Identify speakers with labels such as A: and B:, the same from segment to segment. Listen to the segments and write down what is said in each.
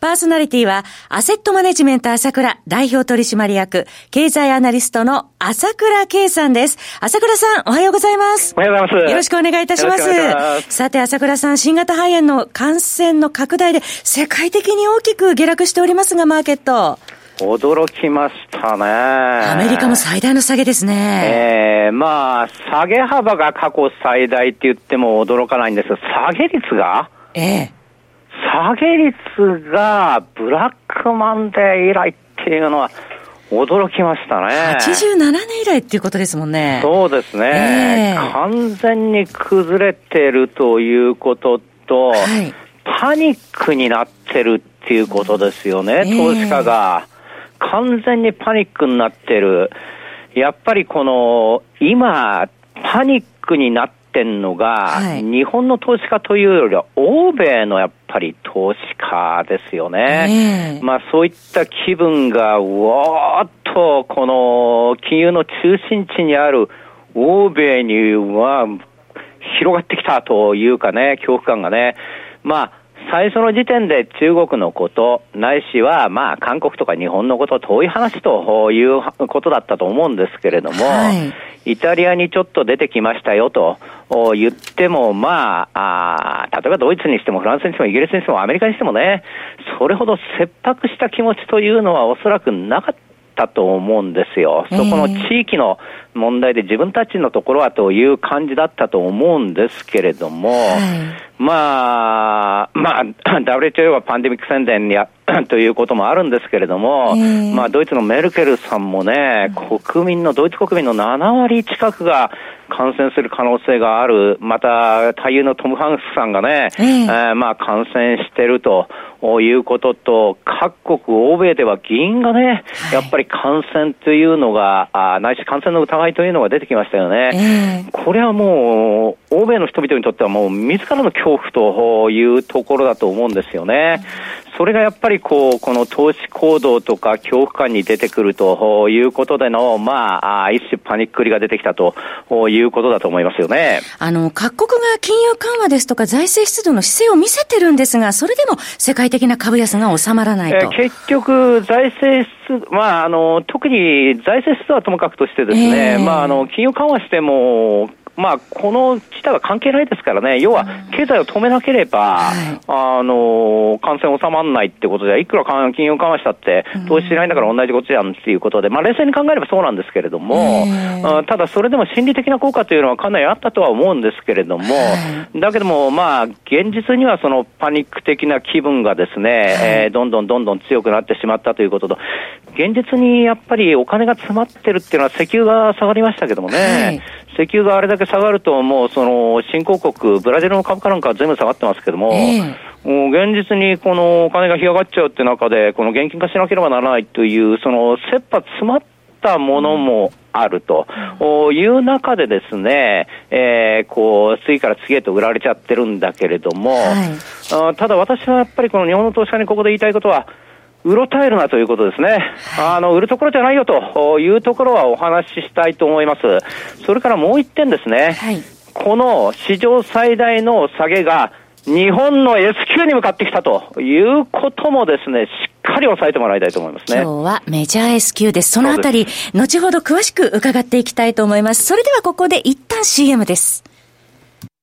A: パーソナリティは、アセットマネジメント朝倉代表取締役、経済アナリストの朝倉慶さんです。朝倉さん、おはようございます。
B: おはようございます。
A: よろしくお願いいたします。ますさて、朝倉さん、新型肺炎の感染の拡大で、世界的に大きく下落しておりますが、マーケット。
B: 驚きましたね。ア
A: メリカも最大の下げです
B: ね。ええー、まあ、下げ幅が過去最大って言っても驚かないんですが、下げ率が
A: ええ
B: 下げ率がブラックマンデー以来っていうのは、驚きましたね。
A: 87年以来っていうことですもんね。
B: そうですね。えー、完全に崩れてるということと、はい、パニックになってるっていうことですよね、投資家が。完全にパニックになってる。やっぱりこの、今、パニックになってんのが、はい、日本の投資家というよりは、欧米のやっぱり投資家ですよね。えー、まあそういった気分が、うわーっと、この金融の中心地にある欧米には広がってきたというかね、恐怖感がね。まあ最初の時点で中国のこと、ないしは、まあ、韓国とか日本のこと、遠い話ということだったと思うんですけれども、はい、イタリアにちょっと出てきましたよと言っても、まああ、例えばドイツにしてもフランスにしてもイギリスにしてもアメリカにしてもね、それほど切迫した気持ちというのはおそらくなかったと思うんですよ。そこの地域の問題で自分たちのところはという感じだったと思うんですけれども、はい、まあ、まあ、WHO はパンデミック宣伝やということもあるんですけれども、まあ、ドイツのメルケルさんもね、国民の、ドイツ国民の7割近くが感染する可能性がある、また、俳優のトム・ハンクスさんがね、えー、まあ、感染してるということと、各国、欧米では議員がね、やっぱり感染というのが、あないし感染の疑いというのが出てきましたよね。えー、これはもう、欧米の人々にとってはもう、自らの恐怖というところだと思うんですよね。それがやっぱりこう、この投資行動とか恐怖感に出てくるということでの、まあ、一種パニックりが出てきたということだと思いますよね。
A: あの、各国が金融緩和ですとか財政出動の姿勢を見せてるんですが、それでも世界的な株安が収まらないと。
B: 結局、財政出、まあ、あの、特に財政出動はともかくとしてですね、えー、まあ、あの、金融緩和しても、まあ、この事態は関係ないですからね、要は経済を止めなければ、はい、あの感染収まらないってことで、いくら金融緩和したって、投資しないんだから同じことじゃんっていうことで、まあ、冷静に考えればそうなんですけれども、ただそれでも心理的な効果というのはかなりあったとは思うんですけれども、はい、だけども、まあ、現実にはそのパニック的な気分がですね、はい、えー、どんどんどんどん強くなってしまったということと、現実にやっぱりお金が詰まってるっていうのは石油が下がりましたけどもね、石油があれだけ下がると、もうその新興国、ブラジルの株価なんか全部下がってますけども、えー、もう現実にこのお金が干上がっちゃうって中で、この現金化しなければならないという、その切羽詰まったものもあるという中でですね、えー、こう、次から次へと売られちゃってるんだけれども、はい、ただ私はやっぱりこの日本の投資家にここで言いたいことは、うろたえるなということですね。あの、売るところじゃないよというところはお話ししたいと思います。それからもう一点ですね。はい、この史上最大の下げが日本の S q に向かってきたということもですね、しっかり押さえてもらいたいと思いますね。
A: 今日はメジャー S q です。そのあたり、後ほど詳しく伺っていきたいと思います。それではここで一旦 CM です。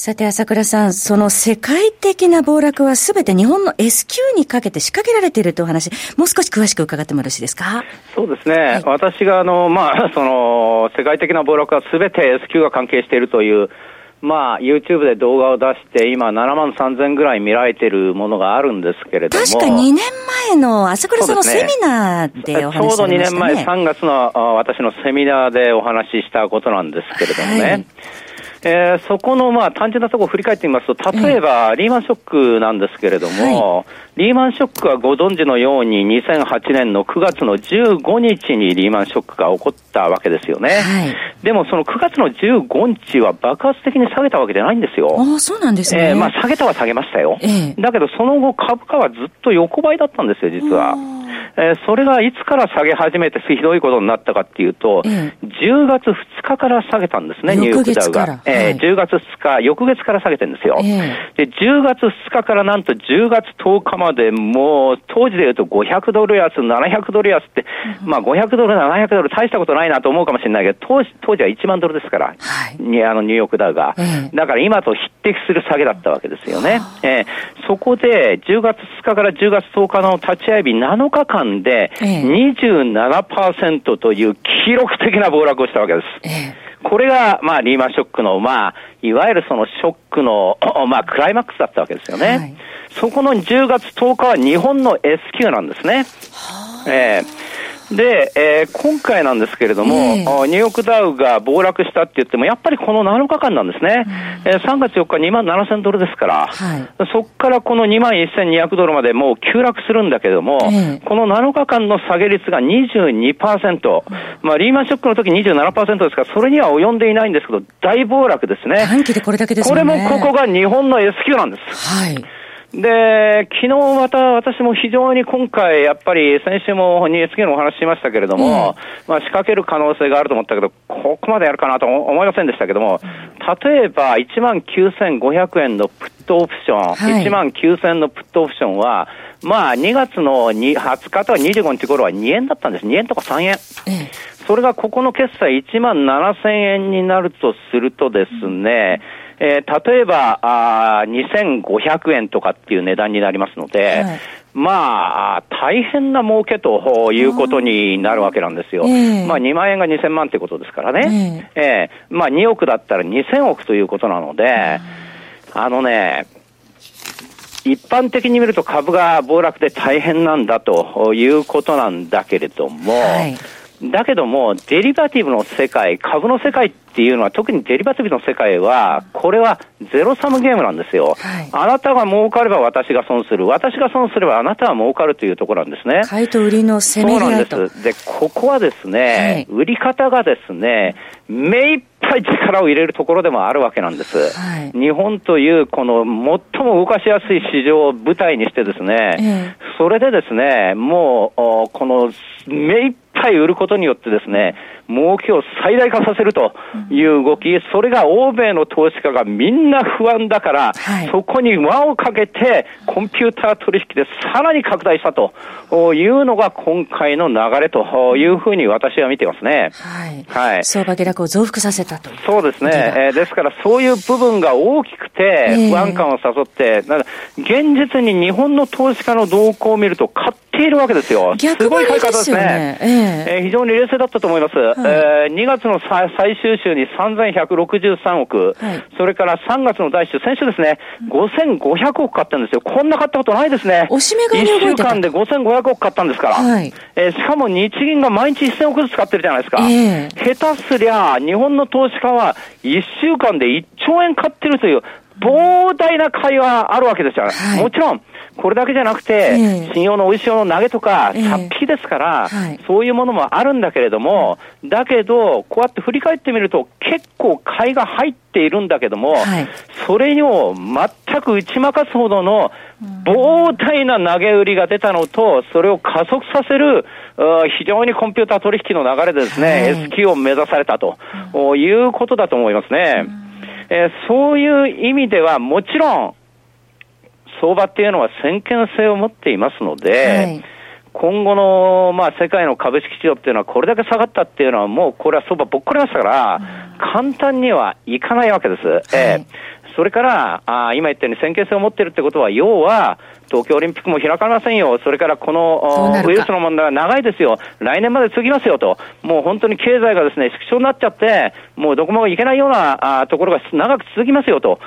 A: さて、朝倉さん、その世界的な暴落はすべて日本の S q にかけて仕掛けられているというお話、もう少し詳しく伺ってもよろしいですか？
B: そうですね。はい、私が、あの、まあ、その、世界的な暴落はすべて S q が関係しているという、まあ、YouTube で動画を出して、今、7万3000ぐらい見られているものがあるんですけれども。
A: 確か2年前の朝倉さんのセミナーでお話しされました、ね、ちょうど2年
B: 前、3月の私のセミナーでお話ししたことなんですけれどもね。はいえー、そこのまあ単純なところを振り返ってみますと、例えば、リーマンショックなんですけれども、はい、リーマンショックはご存知のように、2008年の9月の15日にリーマンショックが起こったわけですよね。はい、でも、その9月の15日は爆発的に下げたわけじゃないんですよ。
A: あそうなんですね。
B: えー、まあ、下げたは下げましたよ。えー、だけど、その後、株価はずっと横ばいだったんですよ、実は。えー、それがいつから下げ始めてひどいことになったかっていうと、えー、10月2日から下げたんですね、ニューヨークダウが。えー、10月2日、翌月から下げてるんですよ。えー、で、10月2日からなんと10月10日まで、もう当時で言うと500ドル安、700ドル安って、うん、まあ500ドル、700ドル大したことないなと思うかもしれないけど、当時当時は1万ドルですから、はい、にあのニューヨークダウが、えー。だから今と匹敵する下げだったわけですよね。えー、そこで10月2日から10月10日の立ち会い日7日間間で27%という記録的な暴落をしたわけです。えこれが、まあ、リーマンショックの、まあ、いわゆるそのショックの、まあ、クライマックスだったわけですよね。はい、そこの10月10日は日本の S q なんですね。えーで、えー、今回なんですけれども、えー、ニューヨークダウが暴落したって言っても、やっぱりこの7日間なんですね。うん、えー、3月4日2万7000ドルですから、はい、そこからこの2万1200ドルまでもう急落するんだけれども、えー、この7日間の下げ率が22%、まあ、リーマンショックの時27%ですから、それには及んでいないんですけど、大暴落ですね。
A: 短期でこれだけです
B: ね。これもここが日本の S q なんです。はい。で、昨日また私も非常に今回、やっぱり先週も 2SK のお話ししましたけれども、うん、まあ仕掛ける可能性があると思ったけど、ここまでやるかなと思いませんでしたけども、例えば1万9500円のプットオプション、はい、1万9000円のプットオプションは、まあ2月の20日とか25日頃は2円だったんです。2円とか3円。えそれがここの決済1万7000円になるとするとですね、うんえー、例えばあ2500円とかっていう値段になりますので、はい、まあ、大変な儲けということになるわけなんですよ。えー、まあ、2万円が2000万ってことですからね。えー、えー、まあ、2億だったら2000億ということなので、あのね、一般的に見ると株が暴落で大変なんだということなんだけれども、はいだけども、デリバティブの世界、株の世界っていうのは、特にデリバティブの世界は、これはゼロサムゲームなんですよ。はい、あなたが儲かれば私が損する。私が損すればあなたは儲かるというところなんですね。
A: 買いと売りの攻め
B: そうなんです。で、ここはですね、はい、売り方がですね、目いっぱい力を入れるところでもあるわけなんです。はい、日本というこの最も動かしやすい市場を舞台にしてですね、それでですね、もう、この目いっぱい売ることによってですね、儲けを最大化させるという動き、それが欧米の投資家がみんな不安だから、はい、そこに輪をかけて、コンピューター取引でさらに拡大したというのが今回の流れというふうに私は見てますね。
A: はい。はい、相場下落を増幅させたと
B: そうですね。えー、ですからそういう部分が大きくて、不安感を誘って、えー、現実に日本の投資家の動向を見ると、買っているわけですよ。
A: す
B: ごい
A: 買い方ですね。
B: えー、えー、非常に冷静だったと思います。はい、えー、2月の最終週に3163億、はい、それから3月の第一週、先週ですね、5500億買ったんですよ。こんな買ったことないですね。
A: おしめが1
B: 週間で5500億買ったんですから。はい、えー、しかも日銀が毎日1000億ずつ買ってるじゃないですか。えー、下手すりゃ、日本の投資家は1週間で1兆円買ってるという、膨大な買いはあるわけですよ。はい、もちろん、これだけじゃなくて、信用の美味しいの投げとか、さっぴきですから、そういうものもあるんだけれども、だけど、こうやって振り返ってみると、結構買いが入っているんだけども、それを全く打ち負かすほどの膨大な投げ売りが出たのと、それを加速させる、非常にコンピューター取引の流れでですね、S q を目指されたということだと思いますね。えー、そういう意味では、もちろん、相場っていうのは先見性を持っていますので、はい、今後の、まあ、世界の株式市場っていうのは、これだけ下がったっていうのは、もうこれは相場ぼっこりましたから、簡単にはいかないわけです。はい、えー、それから、あ今言ったように先見性を持ってるってことは、要は、東京オリンピックも開かれませんよ。それからこのウイルスの問題は長いですよ。来年まで続きますよと。もう本当に経済がですね、縮小になっちゃって、もうどこも行けないようなあところが長く続きますよと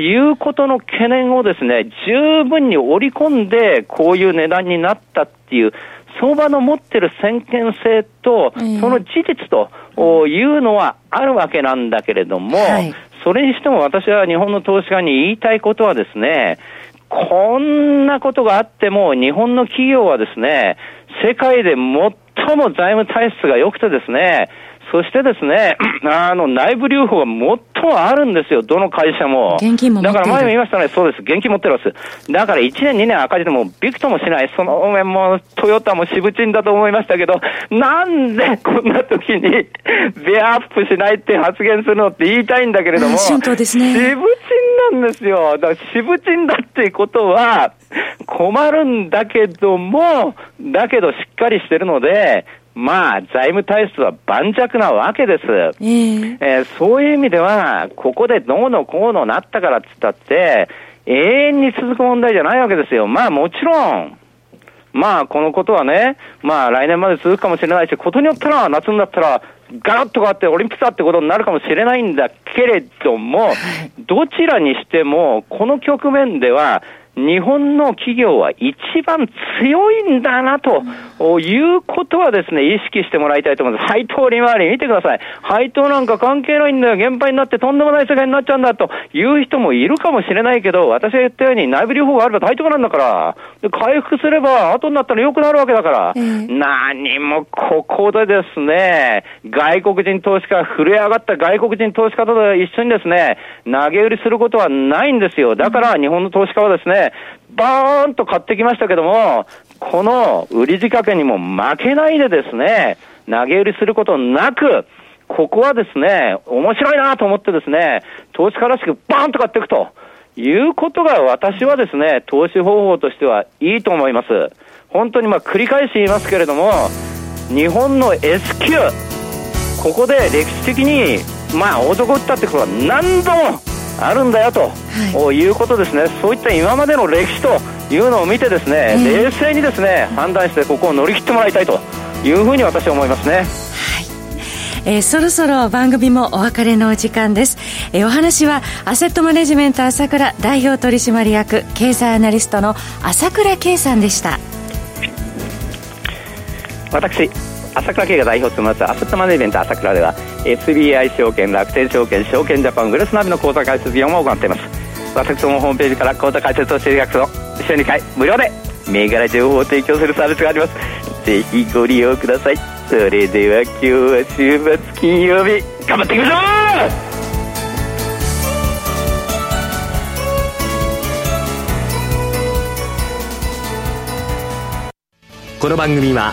B: いうことの懸念をですね、十分に織り込んで、こういう値段になったっていう、相場の持ってる先見性と、その事実というのはあるわけなんだけれども、はい、それにしても私は日本の投資家に言いたいことはですね、こんなことがあっても、日本の企業はですね、世界で最も財務体質が良くてですね、そしてですね、あの、内部留保がもっとあるんですよ、どの会社も。
A: 現金も
B: だから前も言いましたね、そうです、現金持ってるんです。だから1年、2年赤字でもびくともしない、その上もトヨタも渋賃だと思いましたけど、なんでこんな時に ベアアップしないって発言するのって言いたいんだけれども、
A: 渋賃
B: なんですよ。だから渋賃だってことは、困るんだけども、だけどしっかりしてるので、まあ、財務体質は盤石なわけです。えー、えー、そういう意味では、ここでどうのこうのなったからっつったって、永遠に続く問題じゃないわけですよ。まあもちろん、まあこのことはね、まあ来年まで続くかもしれないし、ことによったら夏になったら、ガラッと変わってオリンピックだってことになるかもしれないんだけれども、どちらにしても、この局面では、日本の企業は一番強いんだなということはですね、意識してもらいたいと思います。配当利回り見てください。配当なんか関係ないんだよ。減配になってとんでもない世界になっちゃうんだという人もいるかもしれないけど、私が言ったように内部留保があれば対等なんだから、回復すれば後になったら良くなるわけだから、えー、何もここでですね、外国人投資家、震え上がった外国人投資家と一緒にですね、投げ売りすることはないんですよ。だから日本の投資家はですね、バーンと買ってきましたけども、この売り仕掛けにも負けないでですね、投げ売りすることなく、ここはですね、面白いなと思ってですね、投資家らしくバーンと買っていくということが私はですね、投資方法としてはいいと思います。本当にまあ繰り返し言いますけれども、日本の S q ここで歴史的に、まあ、大底打ったってことは何度もあるんだよと、はい、いうことですね、そういった今までの歴史というのを見て、ですね、えー、冷静にですね判断して、ここを乗り切ってもらいたいというふうに私は思いますね。
A: えー、そろそろ番組もお別れのお時間です、えー、お話はアセットマネジメント朝倉代表取締役経済アナリストの朝倉圭さんでした。
B: 私朝倉慶が代表を務めますアセットマネジメント朝倉では SBI 証券楽天証券証券ジャパングレスナビの口座開設業務を行っています。私どもホームページから口座開設をしていただくと週2回無料で銘柄情報を提供するサービスがあります。ぜひご利用ください。それでは今日は週末金曜日頑張っていきましょ
C: う!この番組は